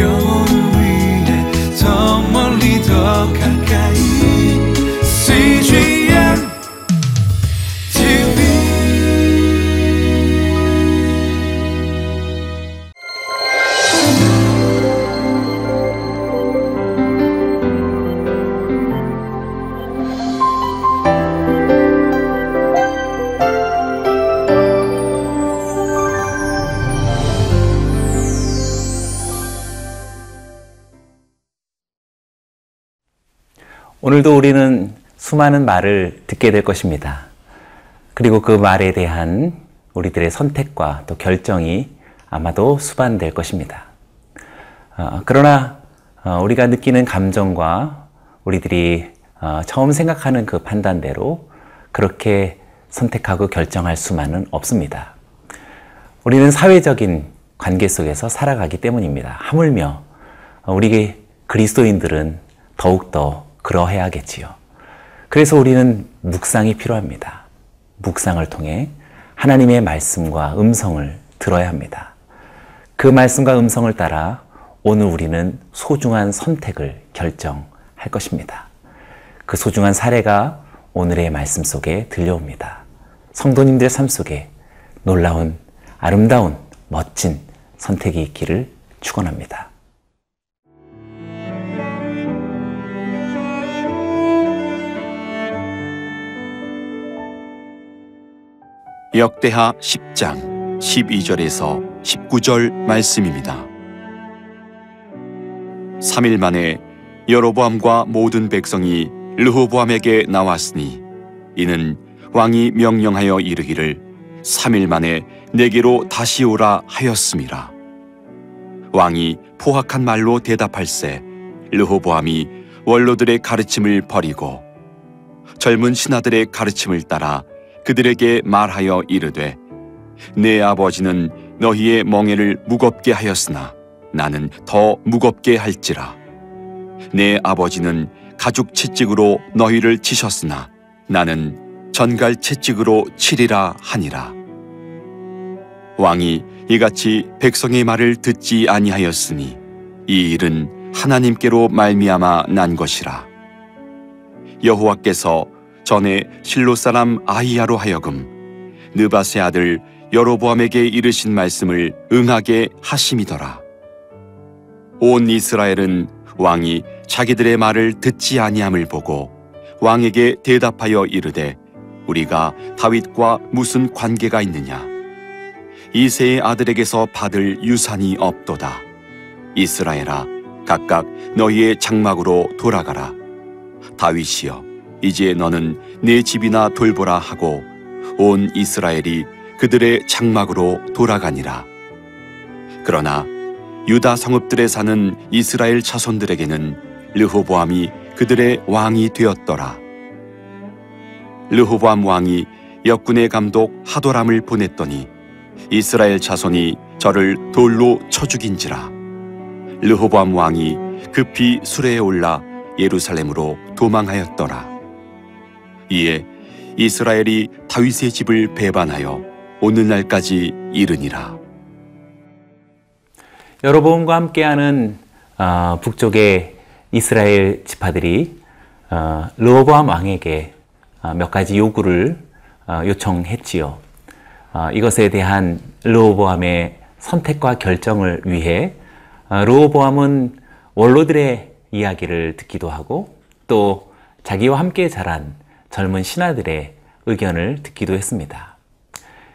영 오늘도 우리는 수많은 말을 듣게 될 것입니다. 그리고 그 말에 대한 우리들의 선택과 또 결정이 아마도 수반될 것입니다. 어, 그러나 어, 우리가 느끼는 감정과 우리들이 어, 처음 생각하는 그 판단대로 그렇게 선택하고 결정할 수만은 없습니다. 우리는 사회적인 관계 속에서 살아가기 때문입니다. 하물며 우리 그리스도인들은 더욱더 그러해야겠지요. 그래서 우리는 묵상이 필요합니다. 묵상을 통해 하나님의 말씀과 음성을 들어야 합니다. 그 말씀과 음성을 따라 오늘 우리는 소중한 선택을 결정할 것입니다. 그 소중한 사례가 오늘의 말씀 속에 들려옵니다. 성도님들 삶 속에 놀라운 아름다운 멋진 선택이 있기를 축원합니다. 역대하 10장 12절에서 19절 말씀입니다. 3일 만에 여로보암과 모든 백성이 르호보암에게 나왔으니 이는 왕이 명령하여 이르기를 3일 만에 내게로 다시 오라 하였음이라. 왕이 포악한 말로 대답할세 르호보암이 원로들의 가르침을 버리고 젊은 신하들의 가르침을 따라 그들에게 말하여 이르되 내 아버지는 너희의 멍에를 무겁게 하였으나 나는 더 무겁게 할지라. 내 아버지는 가죽 채찍으로 너희를 치셨으나 나는 전갈 채찍으로 치리라 하니라. 왕이 이같이 백성의 말을 듣지 아니하였으니 이 일은 하나님께로 말미암아 난 것이라. 여호와께서 전에 실로 사람 아히야로 하여금 느바세 아들 여로보암에게 이르신 말씀을 응하게 하심이더라. 온 이스라엘은 왕이 자기들의 말을 듣지 아니함을 보고 왕에게 대답하여 이르되 우리가 다윗과 무슨 관계가 있느냐 이세의 아들에게서 받을 유산이 없도다. 이스라엘아 각각 너희의 장막으로 돌아가라. 다윗이여 이제 너는 내 집이나 돌보라 하고 온 이스라엘이 그들의 장막으로 돌아가니라. 그러나 유다 성읍들에 사는 이스라엘 자손들에게는 르호보암이 그들의 왕이 되었더라. 르호보암 왕이 역군의 감독 하도람을 보냈더니 이스라엘 자손이 저를 돌로 쳐 죽인지라. 르호보암 왕이 급히 수레에 올라 예루살렘으로 도망하였더라. 이에 이스라엘이 다윗의 집을 배반하여 오늘날까지 이르니라. 여로보암과 함께하는 어, 북쪽의 이스라엘 지파들이 어, 르호보암 왕에게 어, 몇 가지 요구를 어, 요청했지요. 어, 이것에 대한 르호보암의 선택과 결정을 위해 어, 르호보암은 원로들의 이야기를 듣기도 하고 또 자기와 함께 자란 젊은 신하들의 의견을 듣기도 했습니다.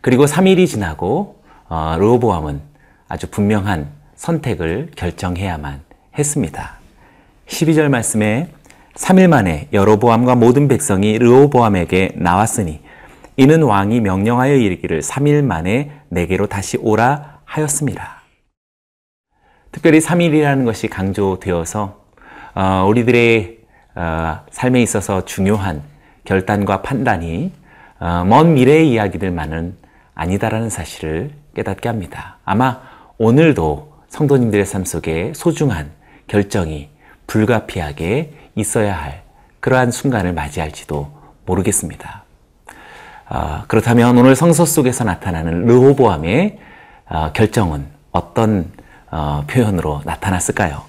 그리고 3일이 지나고 어, 르호보암은 아주 분명한 선택을 결정해야만 했습니다. 12절 말씀에 3일 만에 여로보암과 모든 백성이 르호보암에게 나왔으니 이는 왕이 명령하여 이르기를 3일 만에 내게로 다시 오라 하였습니다. 특별히 3일이라는 것이 강조되어서 어, 우리들의 어, 삶에 있어서 중요한 결단과 판단이 어, 먼 미래의 이야기들만은 아니다라는 사실을 깨닫게 합니다. 아마 오늘도 성도님들의 삶 속에 소중한 결정이 불가피하게 있어야 할 그러한 순간을 맞이할지도 모르겠습니다. 아, 그렇다면 오늘 성서 속에서 나타나는 르호보암의 아, 결정은 어떤 어, 표현으로 나타났을까요?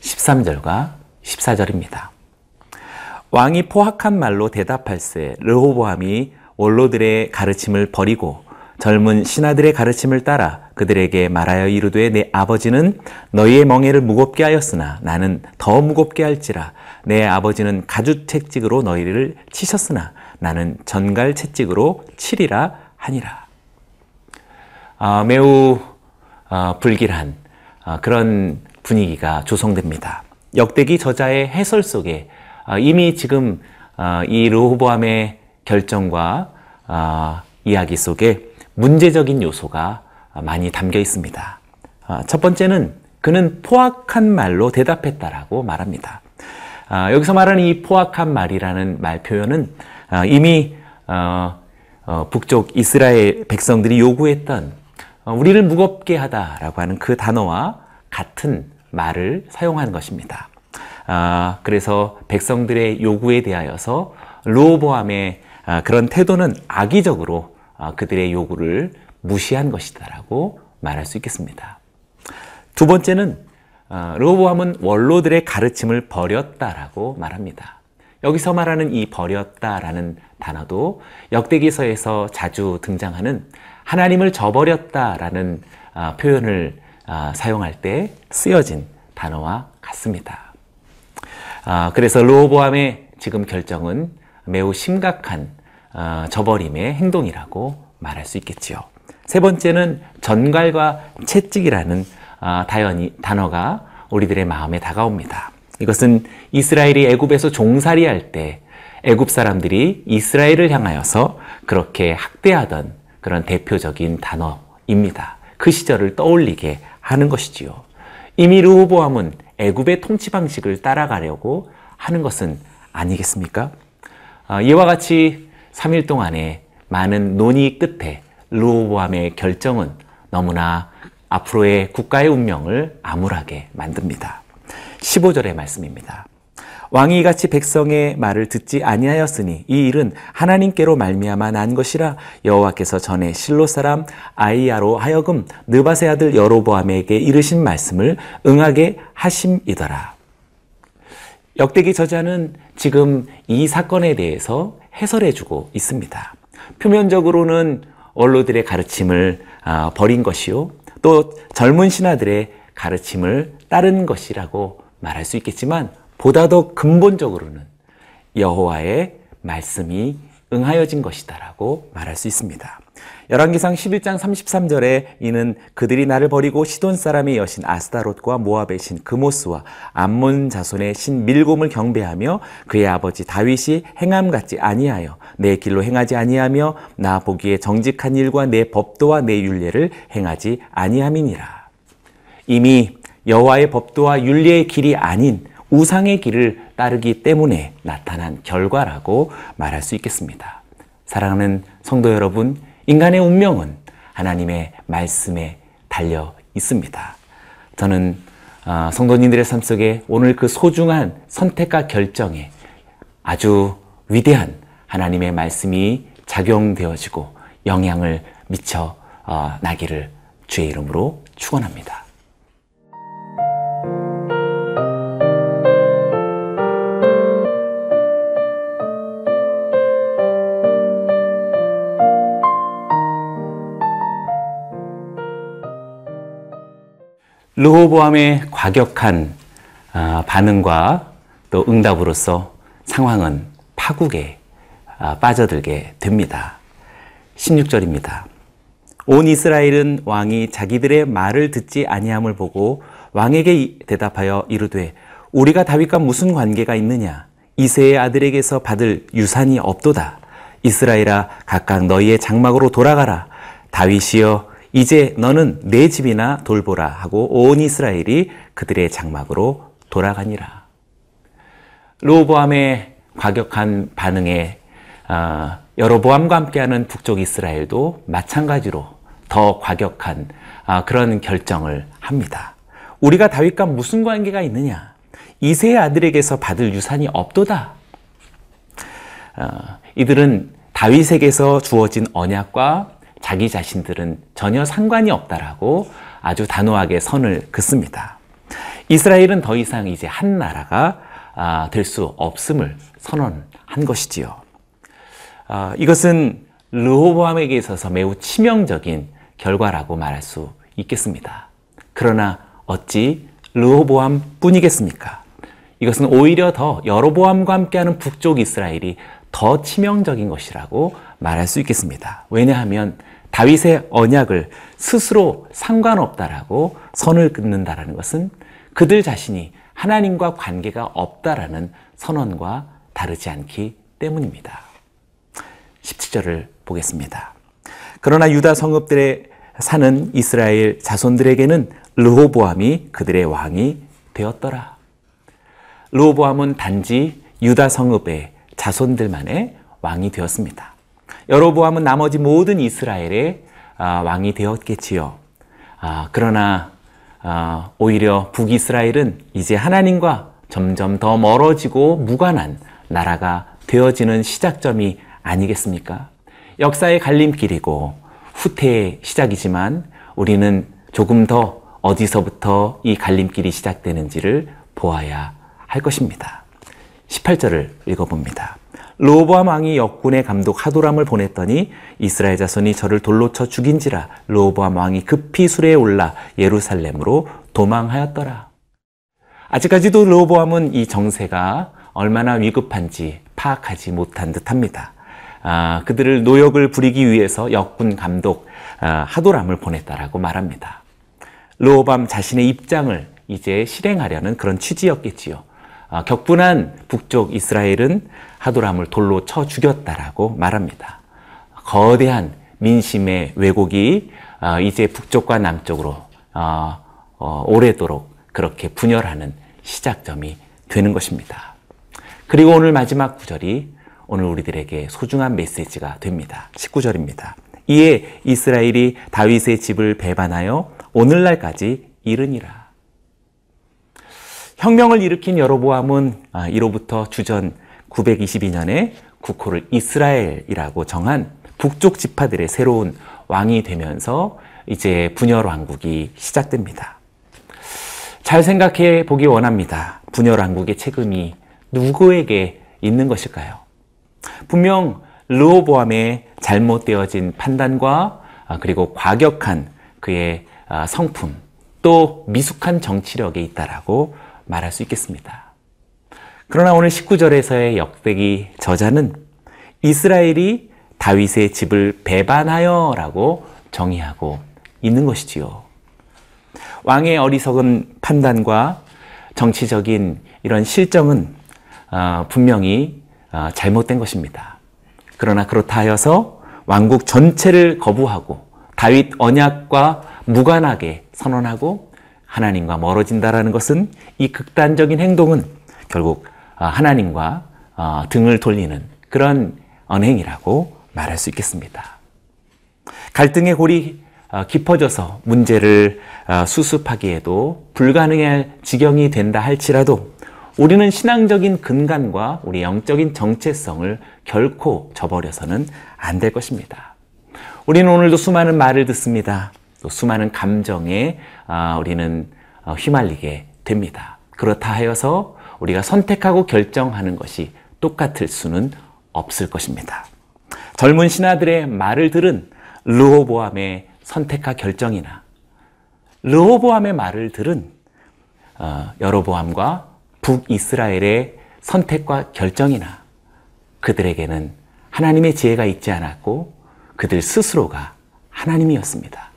13절과 14절입니다. 왕이 포악한 말로 대답할세 르호보암이 원로들의 가르침을 버리고 젊은 신하들의 가르침을 따라 그들에게 말하여 이르되 내 아버지는 너희의 멍에를 무겁게 하였으나 나는 더 무겁게 할지라 내 아버지는 가죽 채찍으로 너희를 치셨으나 나는 전갈 채찍으로 치리라 하니라. 아, 매우 아, 불길한 아, 그런 분위기가 조성됩니다. 역대기 저자의 해설 속에 아, 이미 지금 아, 이 르호보암의 결정과 아, 이야기 속에 문제적인 요소가 많이 담겨 있습니다. 아, 첫 번째는 그는 포악한 말로 대답했다라고 말합니다. 아, 여기서 말하는 이 포악한 말이라는 말 표현은 아, 이미 어, 어, 북쪽 이스라엘 백성들이 요구했던 어, 우리를 무겁게 하다라고 하는 그 단어와 같은 말을 사용한 것입니다. 아, 그래서 백성들의 요구에 대하여서 르호보암의 아, 그런 태도는 악의적으로 아, 그들의 요구를 무시한 것이다라고 말할 수 있겠습니다. 두 번째는 어, 르호보암은 원로들의 가르침을 버렸다라고 말합니다. 여기서 말하는 이 버렸다라는 단어도 역대기서에서 자주 등장하는 하나님을 저버렸다라는 아, 표현을 아, 사용할 때 쓰여진 단어와 같습니다. 아, 그래서 르호보암의 지금 결정은 매우 심각한 어, 저버림의 행동이라고 말할 수 있겠지요. 세 번째는 전갈과 채찍이라는 아, 다연이, 단어가 우리들의 마음에 다가옵니다. 이것은 이스라엘이 애굽에서 종살이할 때 애굽 사람들이 이스라엘을 향하여서 그렇게 학대하던 그런 대표적인 단어입니다. 그 시절을 떠올리게 하는 것이지요. 이미 르호보암은 애굽의 통치 방식을 따라가려고 하는 것은 아니겠습니까? 아, 이와 같이 3일 동안의 많은 논의 끝에 르호보암의 결정은 너무나 앞으로의 국가의 운명을 암울하게 만듭니다. 15절의 말씀입니다. 왕이 이같이 백성의 말을 듣지 아니하였으니 이 일은 하나님께로 말미암아 난 것이라 여호와께서 전에 실로 사람 아이야로 하여금 느바세 아들 여로보암에게 이르신 말씀을 응하게 하심이더라. 역대기 저자는 지금 이 사건에 대해서 해설해주고 있습니다. 표면적으로는 원로들의 가르침을 아, 버린 것이요. 또 젊은 신하들의 가르침을 따른 것이라고 말할 수 있겠지만 보다 더 근본적으로는 여호와의 말씀이 응하여진 것이다라고 말할 수 있습니다. 열왕기상 11장 33절에 이는 그들이 나를 버리고 시돈 사람의 여신 아스타롯과 모압의 신 그모스와 암몬 자손의 신 밀곰을 경배하며 그의 아버지 다윗이 행함 같지 아니하여 내 길로 행하지 아니하며 나 보기에 정직한 일과 내 법도와 내 율례를 행하지 아니함이니라. 이미 여호와의 법도와 율례의 길이 아닌 우상의 길을 따르기 때문에 나타난 결과라고 말할 수 있겠습니다. 사랑하는 성도 여러분, 인간의 운명은 하나님의 말씀에 달려 있습니다. 저는 아, 성도님들의 삶 속에 오늘 그 소중한 선택과 결정에 아주 위대한 하나님의 말씀이 작용되어지고 영향을 미쳐 어, 나기를 주의 이름으로 축원합니다. 르호보암의 과격한 아, 반응과 또 응답으로서 상황은 파국에 아, 빠져들게 됩니다. 16절입니다. 온 이스라엘은 왕이 자기들의 말을 듣지 아니함을 보고 왕에게 대답하여 이르되 우리가 다윗과 무슨 관계가 있느냐 이세의 아들에게서 받을 유산이 없도다 이스라엘아 각각 너희의 장막으로 돌아가라 다윗이여 이제 너는 내 집이나 돌보라 하고 온 이스라엘이 그들의 장막으로 돌아가니라. 로보암의 과격한 반응에 어, 여로보암과 함께하는 북쪽 이스라엘도 마찬가지로 더 과격한 어, 그런 결정을 합니다. 우리가 다윗과 무슨 관계가 있느냐? 이세의 아들에게서 받을 유산이 없도다. 어, 이들은 다윗에게서 주어진 언약과 자기 자신들은 전혀 상관이 없다라고 아주 단호하게 선을 긋습니다. 이스라엘은 더 이상 이제 한 나라가 아, 될 수 없음을 선언한 것이지요. 아, 이것은 르호보암에게 있어서 매우 치명적인 결과라고 말할 수 있겠습니다. 그러나 어찌 르호보암 뿐이겠습니까? 이것은 오히려 더 여로보암과 함께하는 북쪽 이스라엘이 더 치명적인 것이라고 말할 수 있겠습니다. 왜냐하면 다윗의 언약을 스스로 상관없다라고 선을 끊는다라는 것은 그들 자신이 하나님과 관계가 없다라는 선언과 다르지 않기 때문입니다. 17절을 보겠습니다. 그러나 유다 성읍들에 사는 이스라엘 자손들에게는 르호보암이 그들의 왕이 되었더라. 르호보암은 단지 유다 성읍의 자손들만의 왕이 되었습니다. 여로보암은 나머지 모든 이스라엘의 아, 왕이 되었겠지요. 아, 그러나 아, 오히려 북이스라엘은 이제 하나님과 점점 더 멀어지고 무관한 나라가 되어지는 시작점이 아니겠습니까? 역사의 갈림길이고 후퇴의 시작이지만 우리는 조금 더 어디서부터 이 갈림길이 시작되는지를 보아야 할 것입니다. 18절을 읽어봅니다. 로보암 왕이 역군의 감독 하도람을 보냈더니 이스라엘 자손이 저를 돌로 쳐 죽인지라 로보암 왕이 급히 수레에 올라 예루살렘으로 도망하였더라. 아직까지도 로보암은 이 정세가 얼마나 위급한지 파악하지 못한 듯합니다. 아, 그들을 노역을 부리기 위해서 역군 감독 아, 하도람을 보냈다라고 말합니다. 로보암 자신의 입장을 이제 실행하려는 그런 취지였겠지요. 아, 격분한 북쪽 이스라엘은 하도람을 돌로 쳐 죽였다라고 말합니다. 거대한 민심의 왜곡이 아, 이제 북쪽과 남쪽으로 어, 어, 오래도록 그렇게 분열하는 시작점이 되는 것입니다. 그리고 오늘 마지막 구절이 오늘 우리들에게 소중한 메시지가 됩니다. 19절입니다. 이에 이스라엘이 다윗의 집을 배반하여 오늘날까지 이르니라. 혁명을 일으킨 여로보암은 아, 이로부터 주전 922년에 국호를 이스라엘이라고 정한 북쪽 지파들의 새로운 왕이 되면서 이제 분열 왕국이 시작됩니다. 잘 생각해 보기 원합니다. 분열 왕국의 책임이 누구에게 있는 것일까요? 분명 르호보암의 잘못되어진 판단과 아, 그리고 과격한 그의 아, 성품 또 미숙한 정치력에 있다라고 말할 수 있겠습니다. 그러나 오늘 19절에서의 역대기 저자는 이스라엘이 다윗의 집을 배반하여 라고 정의하고 있는 것이지요. 왕의 어리석은 판단과 정치적인 이런 실정은 어, 분명히 어, 잘못된 것입니다. 그러나 그렇다 하여서 왕국 전체를 거부하고 다윗 언약과 무관하게 선언하고 하나님과 멀어진다라는 것은 이 극단적인 행동은 결국 어, 하나님과 등을 돌리는 그런 언행이라고 말할 수 있겠습니다. 갈등의 골이 깊어져서 문제를 수습하기에도 불가능할 지경이 된다 할지라도 우리는 신앙적인 근간과 우리 영적인 정체성을 결코 저버려서는 안 될 것입니다. 우리는 오늘도 수많은 말을 듣습니다. 또 수많은 감정에 아, 우리는 어, 휘말리게 됩니다. 그렇다 하여서 우리가 선택하고 결정하는 것이 똑같을 수는 없을 것입니다. 젊은 신하들의 말을 들은 르호보암의 선택과 결정이나 르호보암의 말을 들은 어, 여로보암과 북이스라엘의 선택과 결정이나 그들에게는 하나님의 지혜가 있지 않았고 그들 스스로가 하나님이었습니다.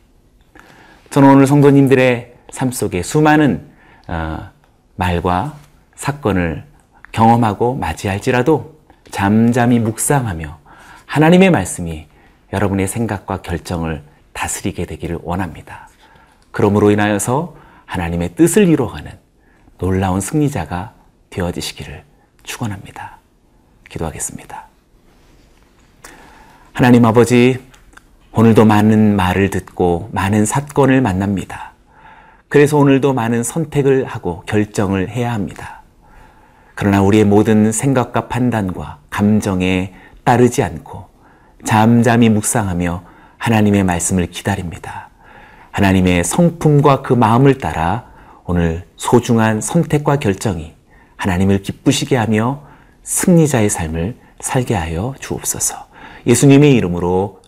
저는 오늘 성도님들의 삶 속에 수많은 어, 말과 사건을 경험하고 맞이할지라도 잠잠히 묵상하며 하나님의 말씀이 여러분의 생각과 결정을 다스리게 되기를 원합니다. 그러므로 인하여서 하나님의 뜻을 이루어가는 놀라운 승리자가 되어지시기를 축원합니다. 기도하겠습니다. 하나님 아버지, 오늘도 많은 말을 듣고 많은 사건을 만납니다. 그래서 오늘도 많은 선택을 하고 결정을 해야 합니다. 그러나 우리의 모든 생각과 판단과 감정에 따르지 않고 잠잠히 묵상하며 하나님의 말씀을 기다립니다. 하나님의 성품과 그 마음을 따라 오늘 소중한 선택과 결정이 하나님을 기쁘시게 하며 승리자의 삶을 살게 하여 주옵소서. 예수님의 이름으로